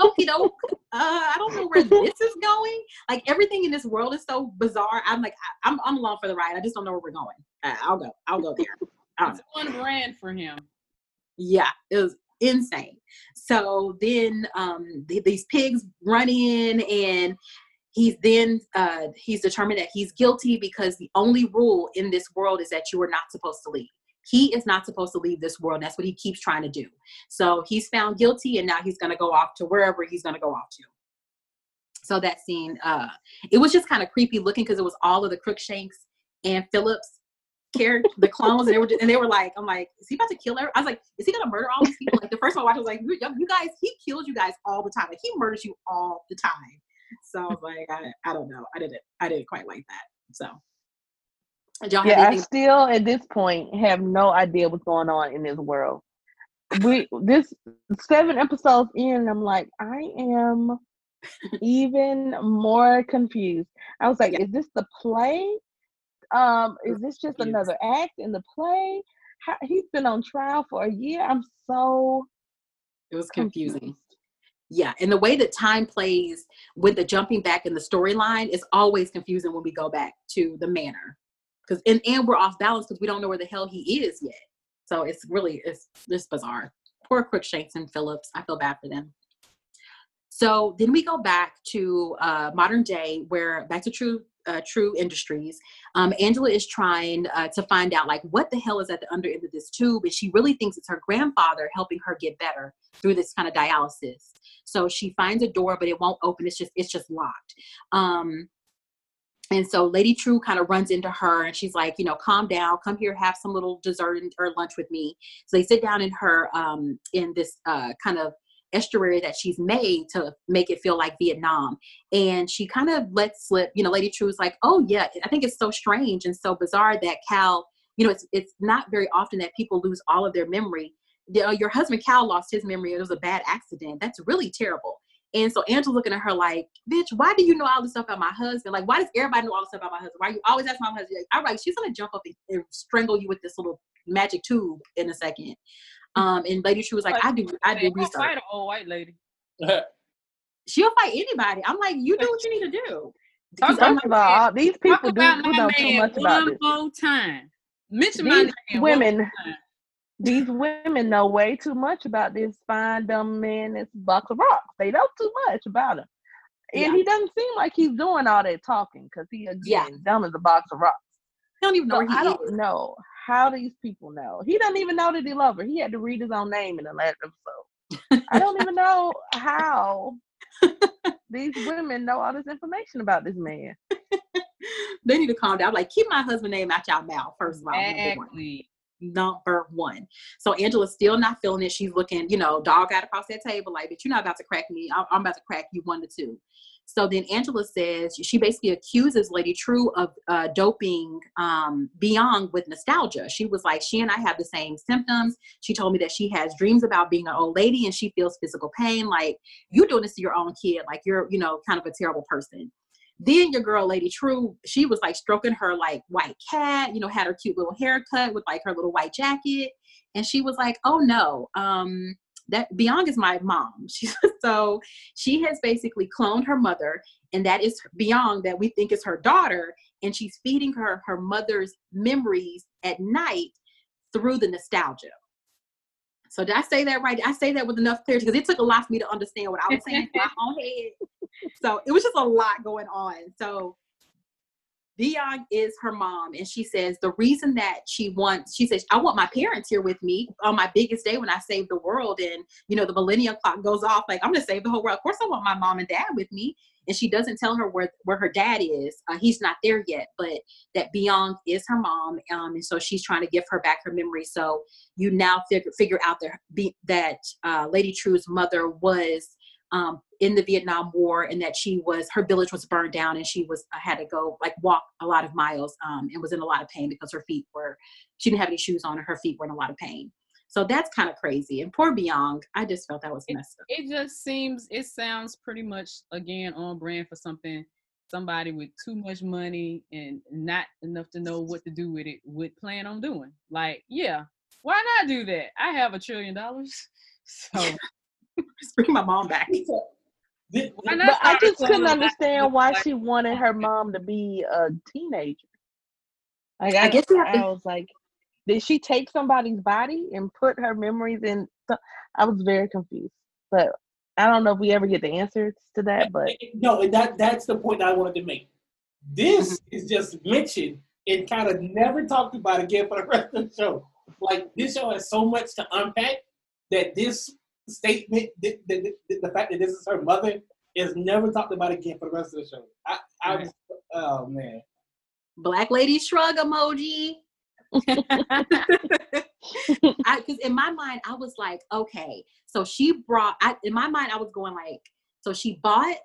Speaker 1: okay, doke. Uh, I don't know where this is going. Like everything in this world is so bizarre. I'm like, I, I'm I'm along for the ride. I just don't know where we're going. Uh, I'll go. I'll go there.
Speaker 4: It's one brand for him.
Speaker 1: yeah it was insane. So then um th- these pigs run in and he's then uh he's determined that he's guilty because the only rule in this world is that you are not supposed to leave. He is not supposed to leave this world. That's what he keeps trying to do. So he's found guilty and now he's going to go off to wherever he's going to go off to. So that scene uh it was just kind of creepy looking because it was all of the crookshanks and phillips character, the clones, and they were just, and they were like, I'm like, is he about to kill her? I was like, is he gonna murder all these people? Like the first one I watched, I was like, you, guys, he kills you guys all the time. Like he murders you all the time. So I was like, I, I don't know. I didn't, I didn't quite like that. So,
Speaker 3: Yeah, I still at this point have no idea what's going on in this world. We this seven episodes in, I'm like, I am even more confused. I was like,
Speaker 1: Yeah.
Speaker 3: is this the play? Um, is this just
Speaker 1: confused.
Speaker 3: another act in the play? How, he's been on trial for a year. I'm so
Speaker 1: It was confusing.
Speaker 3: confused.
Speaker 1: Yeah, and the way that time plays with the jumping back in the storyline is always confusing when we go back to the manor, because and and we're off balance because we don't know where the hell he is yet. So it's really it's it's bizarre. Poor Crookshanks and Phillips. I feel bad for them. So then we go back to uh, modern day, where back to Trieu uh, Trieu Industries. Um, Angela is trying uh, to find out like what the hell is at the under end of this tube, and she really thinks it's her grandfather helping her get better through this kind of dialysis. So she finds a door, but it won't open. It's just it's just locked. Um, and so Lady Trieu kind of runs into her and she's like, you know, calm down, come here, have some little dessert or lunch with me. So they sit down in her um in this uh kind of estuary that she's made to make it feel like Vietnam. And she kind of lets slip, you know, Lady Trieu is like, oh yeah, I think it's so strange and so bizarre that Cal, you know, it's it's not very often that people lose all of their memory. You uh, know, your husband Cal lost his memory. It was a bad accident. That's really terrible. And so Angela's looking at her like, bitch, why do you know all this stuff about my husband? Like, why does everybody know all this stuff about my husband? Why you always ask my husband? Like, all right, she's gonna jump up and, and strangle you with this little magic tube in a second. Um, and Lady Trieu was like, I do, I do research.
Speaker 4: fight an old white lady.
Speaker 1: She'll fight anybody. I'm like, you do what you need to do.
Speaker 4: Talk
Speaker 1: 'Cause I'm
Speaker 3: First
Speaker 1: like,
Speaker 3: these people do, know too much about
Speaker 4: one
Speaker 3: this.
Speaker 4: more time. Mention
Speaker 3: These women, these women know way too much about this fine dumb man that's box of rocks. They know too much about him. And
Speaker 1: Yeah.
Speaker 3: he doesn't seem like he's doing all that talking because he again
Speaker 1: Yeah.
Speaker 3: dumb as a box of rocks.
Speaker 1: I don't even know
Speaker 3: So I don't know how these people know. He doesn't even know that he loved her. He had to read his own name in the last episode. I don't even know how these women know all this information about this man.
Speaker 1: they need to calm down. Like, keep my husband name out your mouth, first of all. number one.
Speaker 4: Exactly.
Speaker 1: number one. So Angela's still not feeling it. She's looking, you know, dog out across that table, like, but you're not about to crack me. I'm, I'm about to crack you one to two. So then Angela says she basically accuses Lady Trieu of uh, doping um, Bian with nostalgia. She was like, she and I have the same symptoms. She told me that she has dreams about being an old lady and she feels physical pain. Like, you're doing this to your own kid. Like, you're, you know, kind of a terrible person. Then your girl, Lady Trieu, she was like stroking her like white cat, you know, had her cute little haircut with like her little white jacket. And she was like, oh no, um, that Bianca is my mom. She, so she has basically cloned her mother, and that is Bianca that we think is her daughter, and she's feeding her her mother's memories at night through the nostalgia. So did I say that right? Did I say that with enough clarity? Because it took a lot for me to understand what I was saying in my own head. So it was just a lot going on. So Dion is her mom, and she says the reason that she wants, she says, I want my parents here with me on my biggest day when I save the world, and you know the millennium clock goes off. Like I'm gonna save the whole world. Of course, I want my mom and dad with me. And she doesn't tell her where where her dad is. Uh, he's not there yet, but that Bianca is her mom, um, and so she's trying to give her back her memory. So you now figure figure out that that uh, Lady Trieu's mother was um, in the Vietnam War, and that she was her village was burned down, and she was uh, had to go like walk a lot of miles, um, and was in a lot of pain because her feet were she didn't have any shoes on, and her feet were in a lot of pain. So that's kind of crazy. And poor Bianca, I just felt that was messed up.
Speaker 4: It just seems, it sounds pretty much again on brand for something somebody with too much money and not enough to know what to do with it would plan on doing. Like, yeah, why not do that? I have a trillion dollars. So
Speaker 1: Just bring my mom back.
Speaker 2: This-
Speaker 3: But I just couldn't understand why she wanted her mom to be a teenager. Like
Speaker 1: I
Speaker 3: I,
Speaker 1: guess you have
Speaker 3: I
Speaker 1: to-
Speaker 3: was like, did she take somebody's body and put her memories in? so- I was very confused, but I don't know if we ever get the answers to that. But
Speaker 2: no, and that that's the point I wanted to make. This mm-hmm. is just mentioned and kind of never talked about again for the rest of the show. Like this show has so much to unpack that this statement, the, the, the, the fact that this is her mother, is never talked about again for the rest of the show. I, I was, oh man,
Speaker 1: Black lady shrug emoji. Because in my mind I was like, okay, so she brought. I in my mind I was going like, so she bought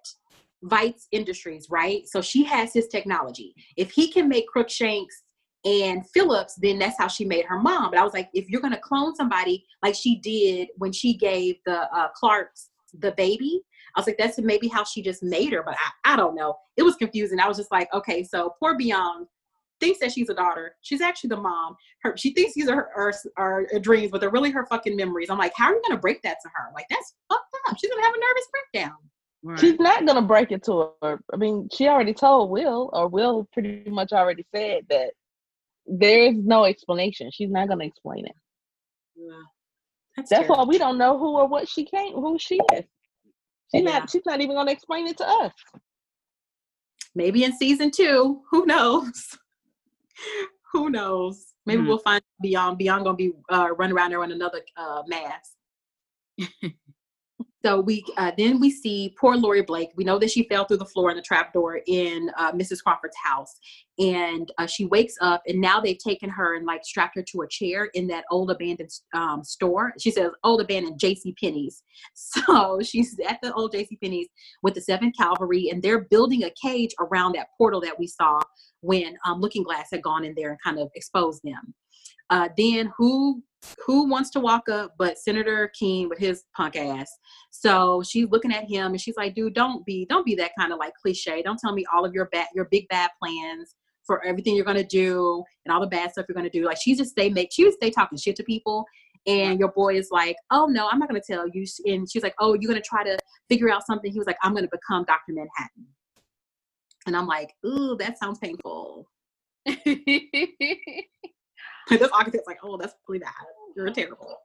Speaker 1: Veidt Industries, right? So she has his technology. If he can make Crookshanks and Phillips, then that's how she made her mom. But I was like, if you're gonna clone somebody like she did when she gave the uh, Clarks the baby, I was like, that's maybe how she just made her. But I, I don't know. It was confusing. I was just like, okay, so poor Bian thinks that she's a daughter. She's actually the mom. Her she thinks these are her, are, are her dreams, but they're really her fucking memories. I'm like, how are you gonna break that to her? Like that's fucked up. She's gonna have a nervous breakdown.
Speaker 4: Right.
Speaker 3: she's not gonna break it to her. I mean, she already told Will, or Will pretty much already said that there is no explanation. She's not gonna explain it.
Speaker 1: That's,
Speaker 3: That's why we don't know who or what she came, who she is. She's
Speaker 1: Yeah.
Speaker 3: not. She's not even gonna explain it to us.
Speaker 1: maybe in season two. Who knows? who knows? Maybe
Speaker 4: Hmm.
Speaker 1: we'll find Bian. Bian gonna be uh, running around there in another uh, mask. so we uh, then we see poor Laurie Blake. We know that she fell through the floor in the trapdoor in uh, Mrs. Crawford's house, and uh, she wakes up. And now they've taken her and like strapped her to a chair in that old abandoned um, store. She says old abandoned J.C. Penney's. So she's at the old J.C. Penney's with the Seventh Cavalry, and they're building a cage around that portal that we saw when um, Looking Glass had gone in there and kind of exposed them. Uh, then who who wants to walk up but Senator Keene with his punk ass. So she's looking at him and she's like, dude, don't be don't be that kind of like cliche. Don't tell me all of your bad your big bad plans for everything you're gonna do and all the bad stuff you're gonna do. Like she just stay make she would stay talking shit to people. And your boy is like, oh no, I'm not gonna tell you. And she's like, oh, you're gonna try to figure out something. He was like, I'm gonna become Dr. Manhattan. And I'm like, ooh, that sounds painful. this architect's like, oh, that's really bad. You're terrible.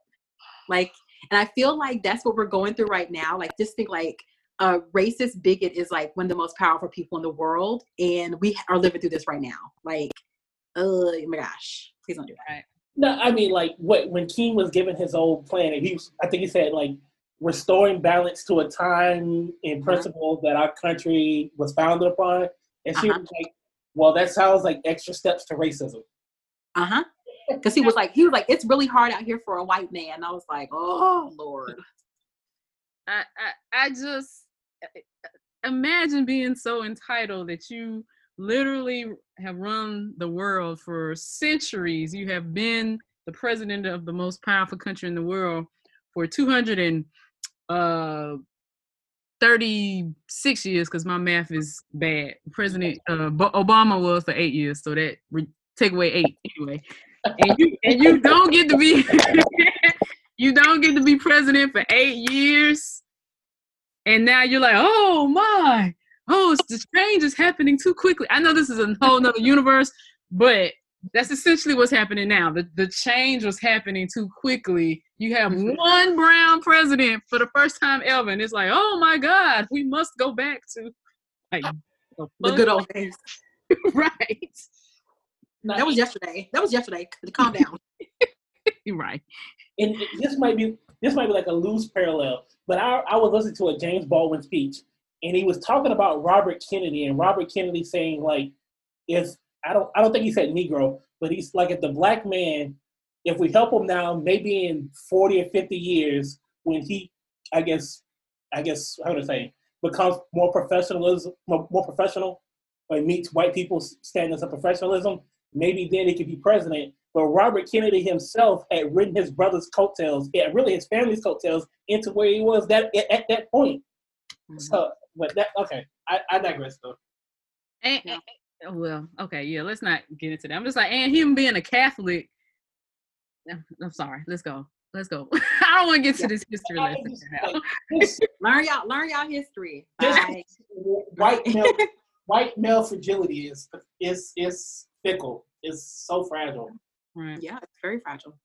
Speaker 1: Like, and I feel like that's what we're going through right now. Like, just think like a racist bigot is like one of the most powerful people in the world, and we are living through this right now. Like, oh my gosh, please don't do that. Right.
Speaker 2: No, I mean like what when Keene was given his old plan, and he was, I think he said like restoring balance to a time and
Speaker 1: Uh-huh.
Speaker 2: principle that our country was founded upon, and she
Speaker 1: Uh-huh.
Speaker 2: was like, "Well, that sounds like extra steps to racism."
Speaker 1: Uh huh. Because he was like, he was like, it's really hard out here for a white man. And I was like, oh Lord.
Speaker 4: I, I I just imagine being so entitled that you literally have run the world for centuries. You have been the president of the most powerful country in the world for 200 and uh 36 years because my math is bad. President uh, Obama was for eight years, so that re- take away eight anyway. And you and you don't get to be you don't get to be president for eight years, and now you're like, oh my, oh, it's, the change is happening too quickly. I know this is a whole nother universe, but that's essentially what's happening now. The the change was happening too quickly. You have
Speaker 1: Mhm.
Speaker 4: one brown president for the first time ever, and it's like, oh my God, we must go back to like The
Speaker 1: good old days.
Speaker 4: right,
Speaker 2: Now,
Speaker 1: That was yesterday. That was yesterday. Calm down.
Speaker 4: You're right.
Speaker 2: and this might be this might be like a loose parallel, but I I was listening to a James Baldwin speech, and he was talking about Robert Kennedy, and Robert Kennedy saying like, if I don't I don't think he said Negro, but he's like if the black man, if we help him now, maybe in forty or fifty years, when he, I guess, I guess how to say, becomes more professionalism, more, more professional, or meets white people's standards of professionalism, maybe then he could be president. But Robert Kennedy himself had ridden his brother's coattails, yeah, really his family's coattails, into where he was that at, at that point. Mm-hmm. So, but that okay, I, I digress though.
Speaker 4: And,
Speaker 1: Yeah.
Speaker 4: and- well, okay, yeah, let's not get into that. I'm just like, and him being a Catholic. I'm I'm sorry. Let's go. Let's go. I don't want to get to this history lesson now.
Speaker 1: Learn y'all, learn y'all history.
Speaker 2: Just- white male, white male fragility is is is fickle. Is so fragile.
Speaker 4: Right.
Speaker 1: yeah, it's very fragile.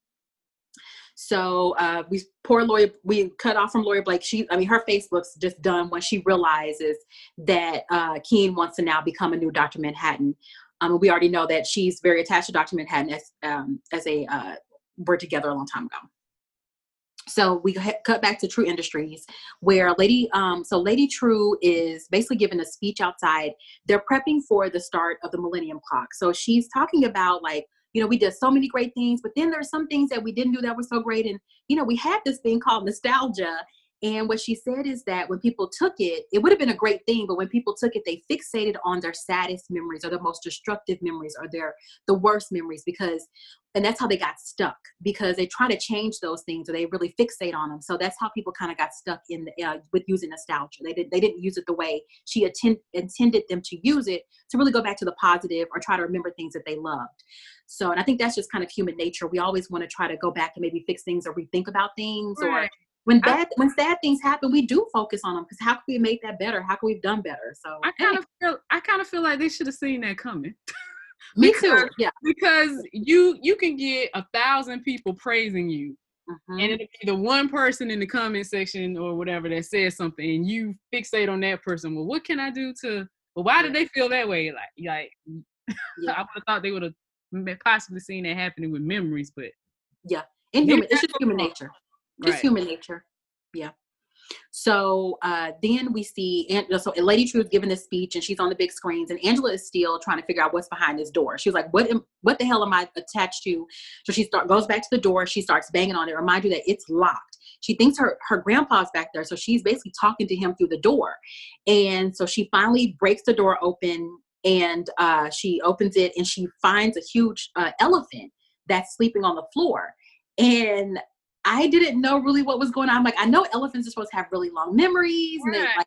Speaker 1: So uh, we poor Laurie, we cut off from Laurie Blake. She, I mean, her face looks just done when she realizes that uh, Keene wants to now become a new Dr. Manhattan. Um, we already know that she's very attached to Dr. Manhattan as um, as a uh, were together a long time ago. So we cut back to Trieu Industries, where Lady, um, so Lady Trieu is basically giving a speech outside. They're prepping for the start of the Millennium Clock. So she's talking about like you know, we did so many great things, but then there's some things that we didn't do that were so great. And, you know, we had this thing called nostalgia. And what she said is that when people took it, it would have been a great thing, but when people took it, they fixated on their saddest memories or the most destructive memories or their the worst memories because and that's how they got stuck because they try to change those things or they really fixate on them. So that's how people kind of got stuck in the, uh, with using nostalgia. They did they didn't use it the way she attend, intended them to use it to really go back to the positive or try to remember things that they loved. So, and I think that's just kind of human nature. We always want to try to go back and maybe fix things or rethink about things. Or When
Speaker 4: I-
Speaker 1: bad, when sad things happen, we do focus on them because how can we make that better? How can we have done better? So,
Speaker 4: I kind of feel I kind of feel like they should have seen that coming.
Speaker 1: me too.
Speaker 4: because-
Speaker 1: Yeah.
Speaker 4: because you you can get a thousand people praising you and mm-hmm. it'll be the one person in the comment section or whatever that says something and you fixate on that person well what can i do to well why did they feel that way like like
Speaker 1: Yeah.
Speaker 4: i would have thought they would have possibly seen that happening with memories but
Speaker 1: yeah,
Speaker 4: maybe
Speaker 1: human, it's just human nature. Just
Speaker 4: Right.
Speaker 1: human nature. Yeah. So uh, then we see, and so Lady Trieu is giving this speech, and she's on the big screens, and Angela is still trying to figure out what's behind this door. She's like, "What? Am, what the hell am I attached to?" So she start goes back to the door. She starts banging on it. Remind you that it's locked. She thinks her her grandpa's back there, so she's basically talking to him through the door. And so she finally breaks the door open, and uh, she opens it, and she finds a huge uh, elephant that's sleeping on the floor. and I didn't know really what was going on. I'm like, I know elephants are supposed to have really long memories, and
Speaker 4: Right.
Speaker 1: like,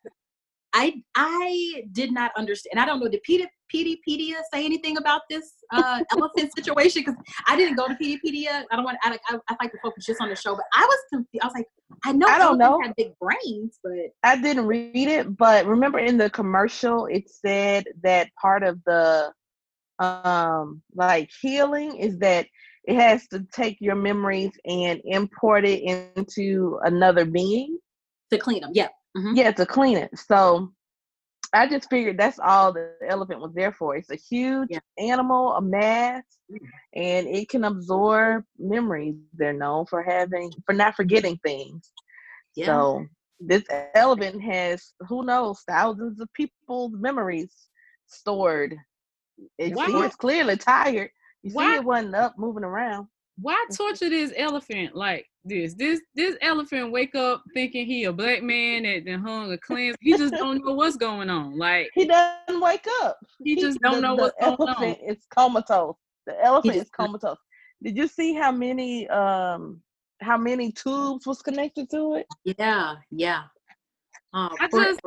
Speaker 1: I I did not understand. I don't know. Did Pedi- Peteypedia say anything about this uh, elephant situation? Because I didn't go to Peteypedia. I don't want. I like. I, I like to focus just on the show, but I was confused. I was like, I know
Speaker 3: I don't
Speaker 1: elephants
Speaker 3: know.
Speaker 1: have big brains, but
Speaker 3: I didn't read it, but remember in the commercial it said that part of the um like healing is that it has to take your memories and import it into another being.
Speaker 1: to clean them, yeah. Mhm.
Speaker 3: Yeah, to clean it. So I just figured that's all the elephant was there for. It's a huge
Speaker 1: Yeah.
Speaker 3: animal, a mass,
Speaker 1: Mm.
Speaker 3: and it can absorb memories. They're known for having for not forgetting things.
Speaker 1: Yeah.
Speaker 3: So this elephant has who knows thousands of people's memories stored. It, it's clearly tired. You
Speaker 4: Why-
Speaker 3: see, it wasn't up moving around.
Speaker 4: Why torture this elephant like this? This this elephant wake up thinking he a black man that then hung a cleanse. He just don't know what's going on. Like
Speaker 3: He doesn't wake up.
Speaker 4: he just don't
Speaker 3: the,
Speaker 4: know
Speaker 3: the
Speaker 4: what's going on.
Speaker 3: elephant is comatose. The elephant is comatose. Did you see how many um how many tubes was connected to it?
Speaker 1: Yeah, yeah. Oh,
Speaker 4: I just-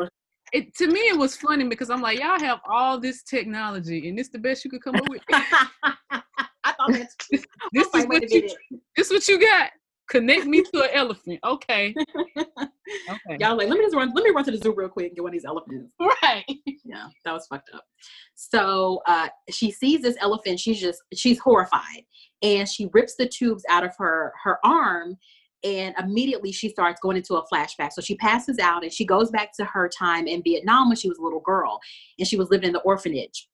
Speaker 4: It to me it was funny because I'm like, y'all have all this technology and this the best you could come up with.
Speaker 1: I thought that's
Speaker 4: This
Speaker 1: I
Speaker 4: is
Speaker 1: like,
Speaker 4: what you this what you got. Connect me to an elephant. Okay. Okay.
Speaker 1: Y'all like, let me just run. Let me run to the zoo real quick and get one of these elephants.
Speaker 4: Right.
Speaker 1: Yeah, that was fucked up. So uh, she sees this elephant. She's just she's horrified, and she rips the tubes out of her her arm, and immediately she starts going into a flashback. So she passes out, and she goes back to her time in Vietnam when she was a little girl, and she was living in the orphanage.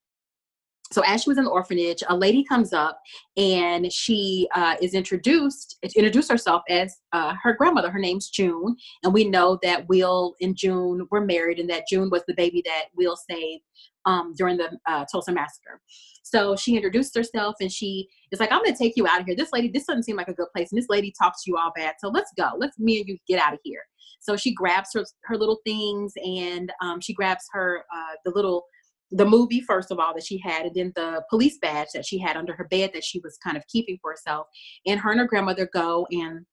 Speaker 1: So as she was in the orphanage, a lady comes up and she uh, is introduced, introduced herself as uh, her grandmother. Her name's June, and we know that Will and June were married, and that June was the baby that Will saved um, during the uh, Tulsa massacre. So she introduced herself, and she is like, "I'm going to take you out of here. This lady, this doesn't seem like a good place, and this lady talks to you all bad. So let's go. Let's me and you get out of here." So she grabs her her little things, and um, she grabs her uh, the little the movie first of all that she had and then the police badge that she had under her bed that she was kind of keeping for herself and her and her grandmother go and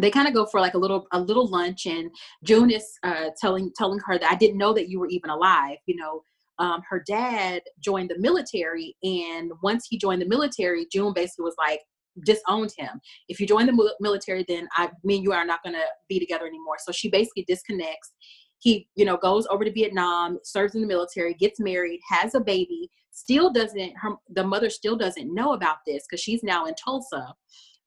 Speaker 1: they kind of go for like a little a little lunch and june is uh, telling telling her that i didn't know that you were even alive you know? Um, her dad joined the military and once he joined the military june basically was like disowned him. If you join the military then i mean you are not going to be together anymore. So she basically disconnects he you know goes over to vietnam serves in the military gets married has a baby still doesn't her the mother still doesn't know about this because she's now in tulsa.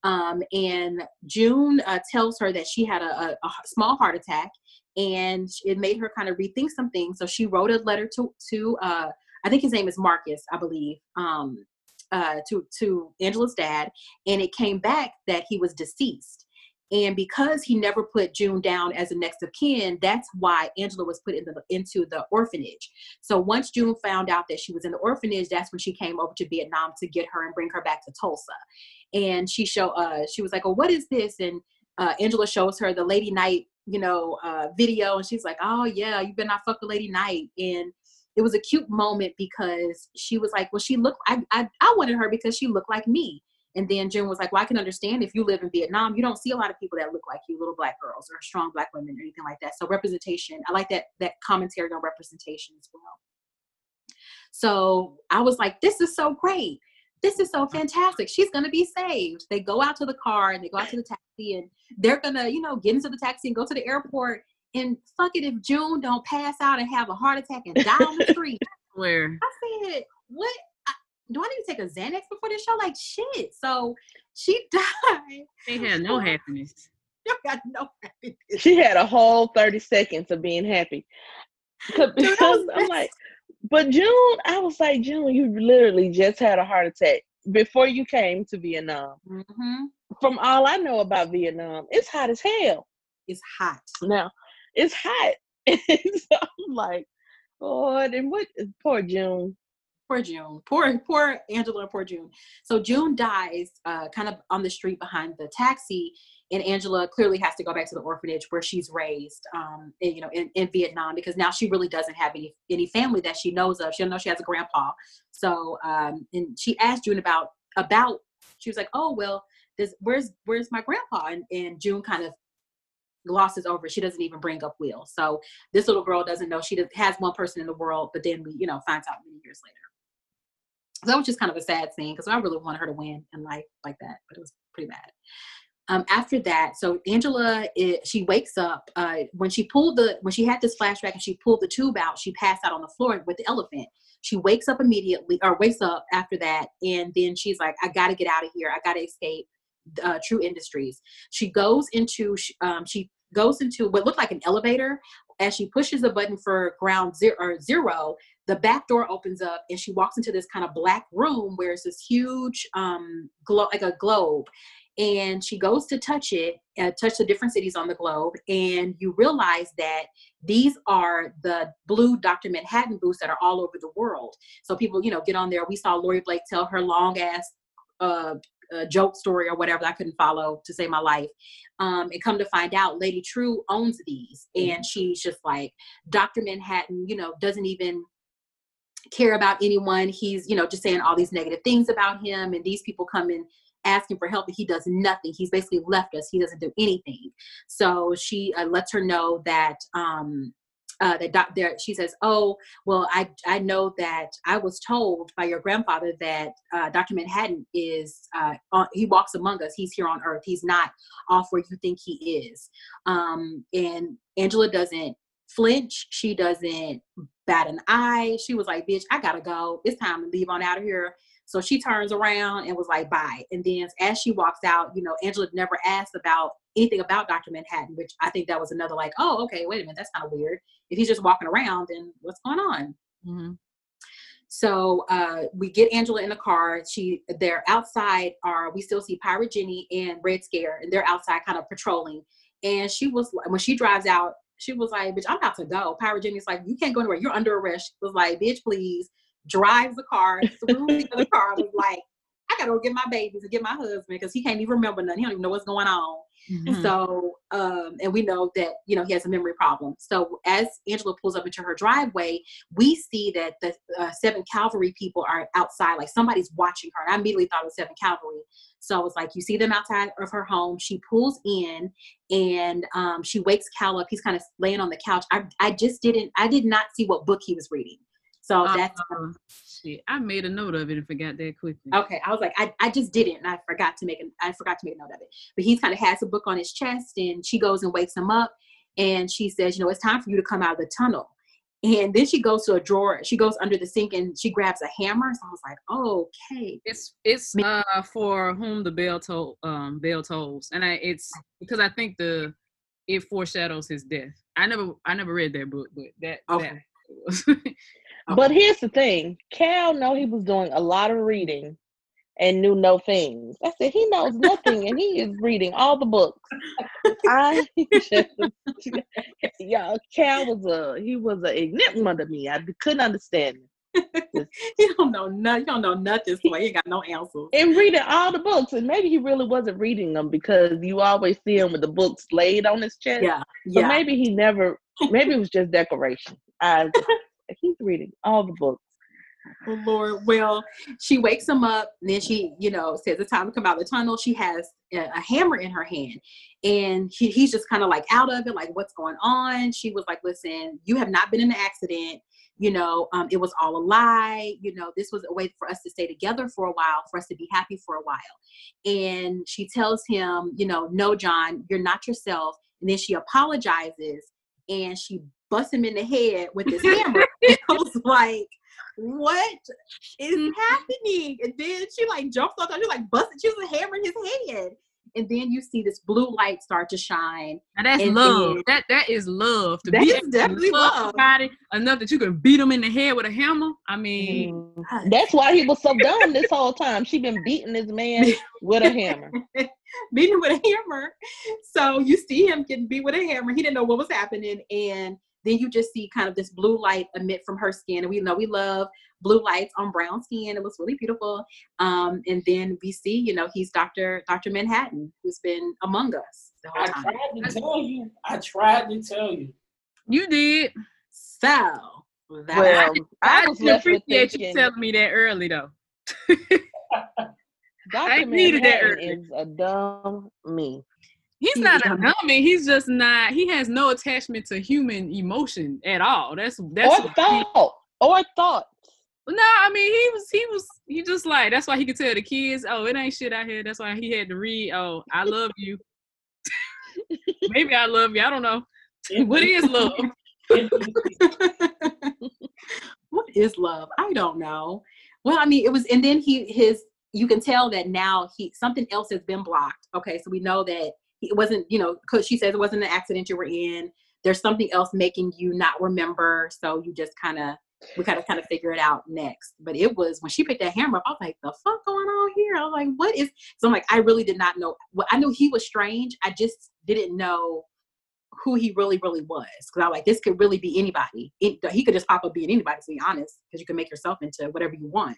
Speaker 1: Um, and june uh, tells her that she had a, a, a small heart attack and it made her kind of rethink some things. So she wrote a letter to to uh, i think his name is marcus i believe um, uh, to to angela's dad and it came back that he was deceased and because he never put June down as a next of kin, that's why Angela was put in the, into the orphanage. So once June found out that she was in the orphanage, that's when she came over to Vietnam to get her and bring her back to Tulsa. And she show uh she was like, "Oh, what is this?" And uh, Angela shows her the Lady Night, you know, uh, video, and she's like, "Oh yeah, you better not fuck with Lady Night." And it was a cute moment because she was like, "Well, she looked. I I, I wanted her because she looked like me." And then June was like, Well, I can understand if you live in Vietnam, you don't see a lot of people that look like you, little black girls or strong black women or anything like that. So representation, I like that that commentary on representation as well. So I was like, This is so great. This is so fantastic. She's gonna be saved. They go out to the car and they go out to the taxi and they're gonna, you know, get into the taxi and go to the airport. And fuck it if June don't pass out and have a heart attack and die on the street.
Speaker 4: Where
Speaker 1: I said, what? I, do I need to take a Xanax before this show? Like, shit. So she died.
Speaker 4: they had no happiness.
Speaker 1: You got no happiness.
Speaker 3: She had a whole 30 seconds of being happy. 'Cause- Because
Speaker 1: was
Speaker 3: I'm like, but June, I was like, June, you literally just had a heart attack before you came to Vietnam.
Speaker 1: hmm
Speaker 3: From all I know about Vietnam, it's hot as hell.
Speaker 1: It's hot.
Speaker 3: Now, it's hot. so I'm like, oh, and what? Poor June.
Speaker 1: Poor June. Poor, poor Angela. Poor June. So June dies, uh, kind of on the street behind the taxi, and Angela clearly has to go back to the orphanage where she's raised, um, in, you know, in, in Vietnam because now she really doesn't have any any family that she knows of. She don't know she has a grandpa. So, um, and she asked June about about. She was like, "Oh well, does where's where's my grandpa? And, and June kind of glosses over. She doesn't even bring up Will. So this little girl doesn't know she has one person in the world, but then we, you know, finds out many years later. That was just kind of a sad scene because I really wanted her to win in life like that, but it was pretty bad. Um, after that, so Angela, it, she wakes up uh, when she pulled the when she had this flashback and she pulled the tube out. She passed out on the floor with the elephant. She wakes up immediately, or wakes up after that, and then she's like, "I got to get out of here. I got to escape." Uh, Trieu Industries. She goes into um, she goes into what looked like an elevator. As she pushes the button for ground zero, the back door opens up and she walks into this kind of black room where it's this huge um glow like a globe and she goes to touch it uh, touch the different cities on the globe and you realize that these are the blue dr manhattan booths that are all over the world so people you know get on there we saw laurie blake tell her long ass uh, uh, joke story or whatever I couldn't follow to save my life. Um, and come to find out, Lady Trieu owns these, and she's just like Dr. Manhattan. You know, doesn't even care about anyone. He's you know just saying all these negative things about him, and these people come in asking for help, but he does nothing. He's basically left us. He doesn't do anything. So she uh, lets her know that um, uh, that doc- there, she says, "Oh, well, I I know that I was told by your grandfather that uh, Dr. Manhattan is uh, on, he walks among us. He's here on Earth. He's not off where you think he is." Um, and Angela doesn't flinch. She doesn't bat an eye. She was like, "Bitch, I gotta go. It's time to leave on out of here." So she turns around and was like, bye. And then as she walks out, you know, Angela never asked about anything about Dr. Manhattan, which I think that was another like, oh, okay, wait a minute, that's kind of weird. If he's just walking around, then what's going on?
Speaker 4: Mm-hmm.
Speaker 1: So uh, we get Angela in the car. She they're outside. Are we still see Pirate Jenny and Red Scare, and they're outside kind of patrolling. And she was when she drives out, she was like, "Bitch, I'm about to go." Jenny's like, "You can't go anywhere. You're under arrest." She was like, "Bitch, please." drives the car through the other car. was like, I gotta go get my babies and get my husband because he can't even remember nothing. He don't even know what's going on. Mm-hmm. So, um, and we know that you know he has a memory problem. So, as Angela pulls up into her driveway, we see that the uh, Seven Cavalry people are outside, like somebody's watching her. And I immediately thought it was Seven Cavalry. So I was like, you see them outside of her home. She pulls in and um, she wakes Cal up. He's kind of laying on the couch. I, I just didn't, I did not see what book he was reading. So uh, that's
Speaker 4: shit. I made a note of it and forgot that quickly.
Speaker 1: Okay, I was like, I, I just didn't, and I forgot to make an I forgot to make a note of it. But he's kind of has a book on his chest, and she goes and wakes him up, and she says, you know, it's time for you to come out of the tunnel. And then she goes to a drawer. She goes under the sink and she grabs a hammer. So I was like, oh, okay.
Speaker 4: It's it's uh for whom the bell toll um bell tolls, and I it's because I think the it foreshadows his death. I never I never read that book, but that okay. that
Speaker 3: But here's the thing: Cal know he was doing a lot of reading and knew no things. I said he knows nothing, and he is reading all the books. I just, y'all, Cal was a he was an enigma to me. I couldn't understand him.
Speaker 1: he don't know nothing. He don't know nothing, so he ain't got no answers.
Speaker 3: And reading all the books, and maybe he really wasn't reading them because you always see him with the books laid on his chest.
Speaker 1: Yeah, yeah.
Speaker 3: So maybe he never. Maybe it was just decoration. I he's reading all the books.
Speaker 1: Oh Lord. Well, she wakes him up and then she, you know, says it's time to come out of the tunnel. She has a, hammer in her hand. And he, he's just kind of like out of it, like what's going on. She was like, listen, you have not been in an accident. You know, um, it was all a lie. You know, this was a way for us to stay together for a while, for us to be happy for a while. And she tells him, you know, no, Jon, you're not yourself. And then she apologizes and she busts him in the head with this hammer. it was like, what is mm-hmm. happening? And then she like jumps off, she like busted, she was hammering his head. And then you see this blue light start to shine.
Speaker 4: Now that's
Speaker 1: and
Speaker 4: love. Then, that that is love.
Speaker 1: To that be is definitely love.
Speaker 4: Somebody enough that you can beat them in the head with a hammer. I mean,
Speaker 3: mm. that's why he was so dumb this whole time. She been beating this man with a hammer.
Speaker 1: beating with a hammer. So you see him getting beat with a hammer. He didn't know what was happening, and then you just see kind of this blue light emit from her skin. And we know we love blue lights on brown skin. It was really beautiful. Um, and then we see, you know, he's Dr. Dr. Manhattan, who's been among us.
Speaker 2: The whole I time. I tried to tell you. I tried to tell you.
Speaker 4: You did.
Speaker 1: So
Speaker 3: that well, I,
Speaker 4: I, I appreciate you telling me that early though.
Speaker 3: Dr.
Speaker 4: needed that
Speaker 3: Manhattan is a dumb me.
Speaker 4: He's not a dummy. He's just not. He has no attachment to human emotion at all. That's that's.
Speaker 3: or thought. Or thought.
Speaker 4: No, I mean he was he was he just like that's why he could tell the kids, oh, it ain't shit out here. That's why he had to read, oh, I love you. Maybe I love you. I don't know. what is love?
Speaker 1: what is love? I don't know. Well, I mean, it was, and then he his. You can tell that now he something else has been blocked. Okay, so we know that it wasn't. You know, because she says it wasn't an accident you were in. There's something else making you not remember. So you just kind of we kind of kind of figure it out next. But it was when she picked that hammer up, I was like, the fuck going on here? I was like, what is so I'm like, I really did not know well, I knew he was strange. I just didn't know who he really, really was. Cause I was like, this could really be anybody. It, he could just pop up being anybody, to be honest, because you can make yourself into whatever you want.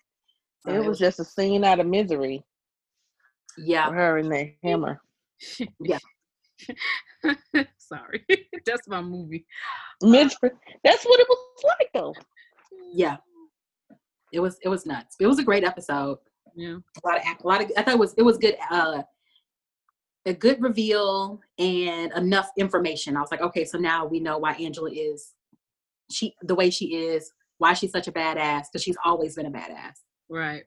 Speaker 1: So
Speaker 3: It was just a scene out of misery
Speaker 1: yeah.
Speaker 3: her and that hammer.
Speaker 4: Sorry, that's my movie.
Speaker 3: Misery. That's what it was like though.
Speaker 1: Yeah. It was it was nuts. It was a great episode.
Speaker 4: Yeah,
Speaker 1: a lot of a lot of I thought it was it was good uh a good reveal and enough information. I was like, okay, so now we know why Angela is she the way she is, why she's such a badass, because she's always been a badass,
Speaker 4: right.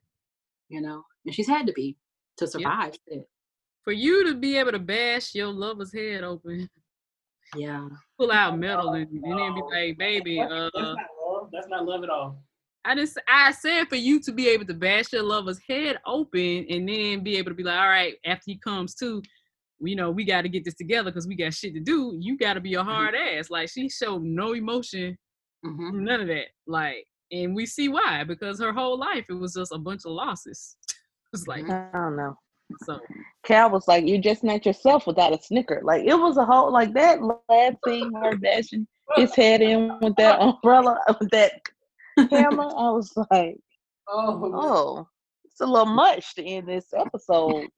Speaker 1: you know, and she's had to be to survive. shit.
Speaker 4: For you to be able to bash your lover's head open,
Speaker 1: Yeah,
Speaker 4: pull out metal, and, and then be like, "Baby,
Speaker 2: That's,
Speaker 4: uh,
Speaker 2: that's not love. That's not love at all.
Speaker 4: I just I said for you to be able to bash your lover's head open and then be able to be like, all right, after he comes to, you know, we got to get this together because we got shit to do. You got to be a hard ass. Like she showed no emotion,
Speaker 1: hmm
Speaker 4: none of that. Like, and we see why because her whole life it was just a bunch of losses. it's like
Speaker 3: I don't know.
Speaker 4: So.
Speaker 3: Cal was like, "You're just not yourself without a snicker." Like it was a whole like that last scene, her bashing his head in with that umbrella, with that hammer. I was like,
Speaker 2: Oh,
Speaker 3: "Oh, it's a little much to end this episode."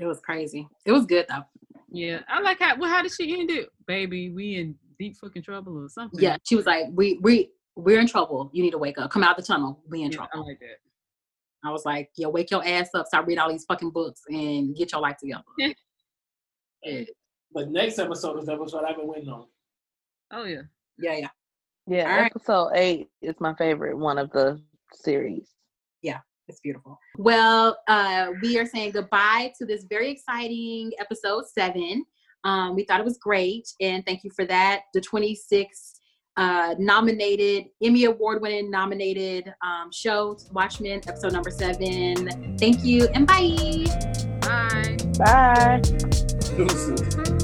Speaker 1: it was crazy. It was good though.
Speaker 4: Yeah, I like how. Well, how did she end it, baby? We in deep fucking trouble or something.
Speaker 1: Yeah, she was like, we we we're in trouble. You need to wake up. Come out the tunnel. We in
Speaker 4: Yeah, I
Speaker 1: trouble.
Speaker 4: like that.
Speaker 1: I was like, yo, wake your ass up. Stop reading all these fucking books and get your life together. Yeah.
Speaker 2: but next episode is the episode I've been waiting on.
Speaker 4: Oh yeah.
Speaker 1: Yeah, yeah.
Speaker 3: Yeah,
Speaker 1: All right.
Speaker 3: episode eight is my favorite one of the series.
Speaker 1: Yeah, it's beautiful. Well, uh, we are saying goodbye to this very exciting episode seven. Um, we thought it was great, and thank you for that. The 26 uh, nominated, Emmy Award winning nominated um, show, Watchmen, episode number seven. Thank you, and bye.
Speaker 4: Bye.
Speaker 3: Bye.
Speaker 2: Deuces.